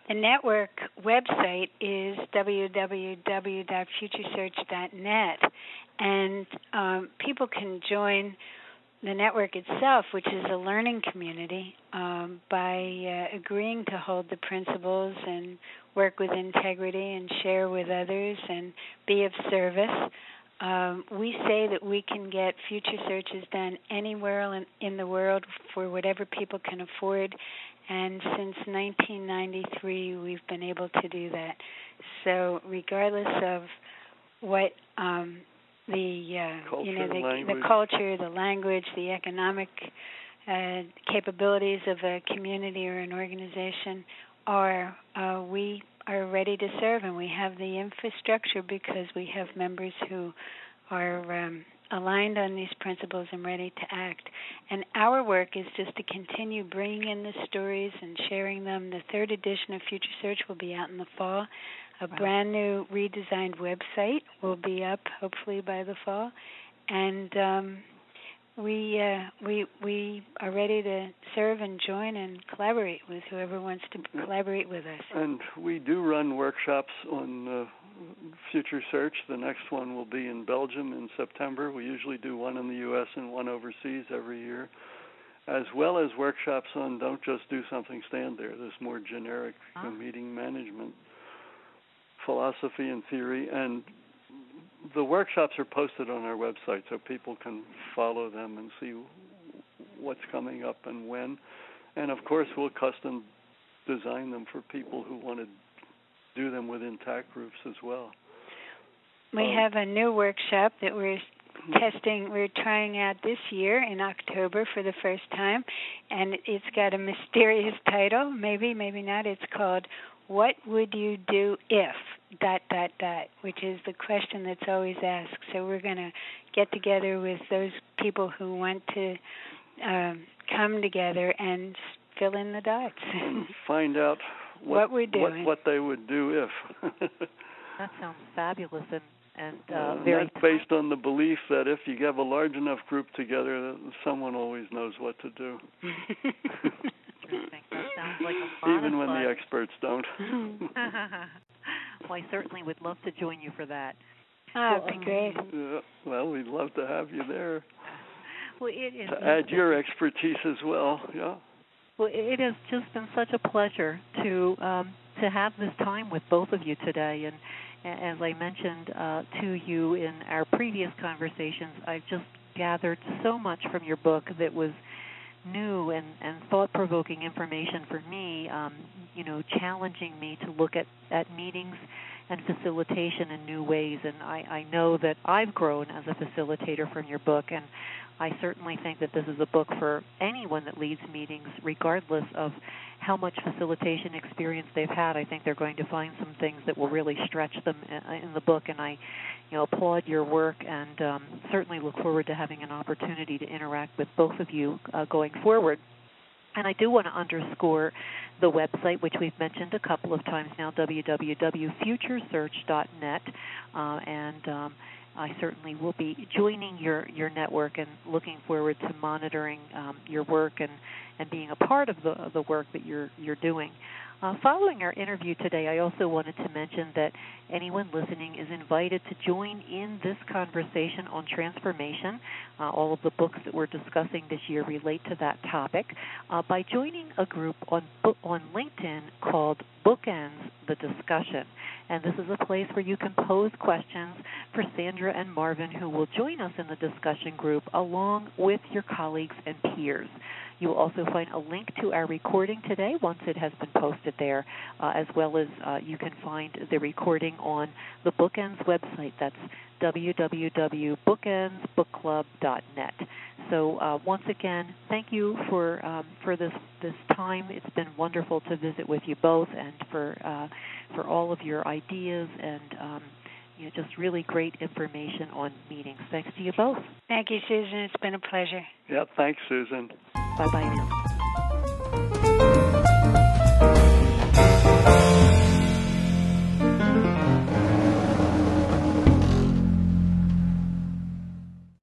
The network website is www.futuresearch.net, and um, people can join the network itself, which is a learning community, um, by uh, agreeing to hold the principles and work with integrity and share with others and be of service. Um, we say that we can get future searches done anywhere in, in the world for whatever people can afford, and since 1993 we've been able to do that. So, regardless of what um, the uh, you know the, the culture, the language, the economic uh, capabilities of a community or an organization are uh, we are ready to serve and we have the infrastructure because we have members who are um, aligned on these principles and ready to act. And our work is just to continue bringing in the stories and sharing them. The third edition of Future Search will be out in the fall. A brand new redesigned website will be up hopefully by the fall, and um, we uh, we we are ready to serve and join and collaborate with whoever wants to collaborate with us. And we do run workshops on uh, future search. The next one will be in Belgium in September. We usually do one in the U.S. and one overseas every year, as well as workshops on don't just do something, stand there. This more generic ah. meeting management philosophy and theory, and the workshops are posted on our website so people can follow them and see what's coming up and when. And of course, we'll custom design them for people who want to do them within TAC groups as well. We um, have a new workshop that we're testing we're trying out this year in October for the first time and it's got a mysterious title. Maybe maybe not. It's called what would you do if dot dot dot which is the question that's always asked. So we're going to get together with those people who want to um, come together and fill in the dots. And find out what, what we're doing what, what they would do if that sounds fabulous and and uh, very. That's based on the belief that if you have a large enough group together, that someone always knows what to do. like Even when fun. the experts don't. well, I certainly would love to join you for that. Oh, that'd be great. Yeah, well, we'd love to have you there. Well, it is. To add your expertise as well, yeah. Well, it has just been such a pleasure to um, to have this time with both of you today, and as I mentioned uh, to you in our previous conversations, I've just gathered so much from your book that was new and, and thought provoking information for me, um, you know, challenging me to look at, at meetings and facilitation in new ways. And I, I know that I've grown as a facilitator from your book, and I certainly think that this is a book for anyone that leads meetings, regardless of how much facilitation experience they've had. I think they're going to find some things that will really stretch them in the book, and I, you know, applaud your work and um, certainly look forward to having an opportunity to interact with both of you uh, going forward. And I do want to underscore the website, which we've mentioned a couple of times now, www.futuresearch.net, uh, and um, I certainly will be joining your, your network and looking forward to monitoring um, your work and, and being a part of the, the work that you're, you're doing. Uh, following our interview today, I also wanted to mention that anyone listening is invited to join in this conversation on transformation. Uh, all of the books that we're discussing this year relate to that topic uh, by joining a group on on LinkedIn called Bookends the Discussion. And this is a place where you can pose questions for Sandra and Marvin, who will join us in the discussion group along with your colleagues and peers. You will also find a link to our recording today once it has been posted there, uh, as well as uh, you can find the recording on the Bookends website. That's www.bookendsbookclub.net. So uh, once again, thank you for um, for this this time. It's been wonderful to visit with you both, and for uh, for all of your ideas and. Um, you know, just really great information on meetings. Thanks to you both. Thank you, Susan. It's been a pleasure. Yeah, thanks, Susan. Bye bye now.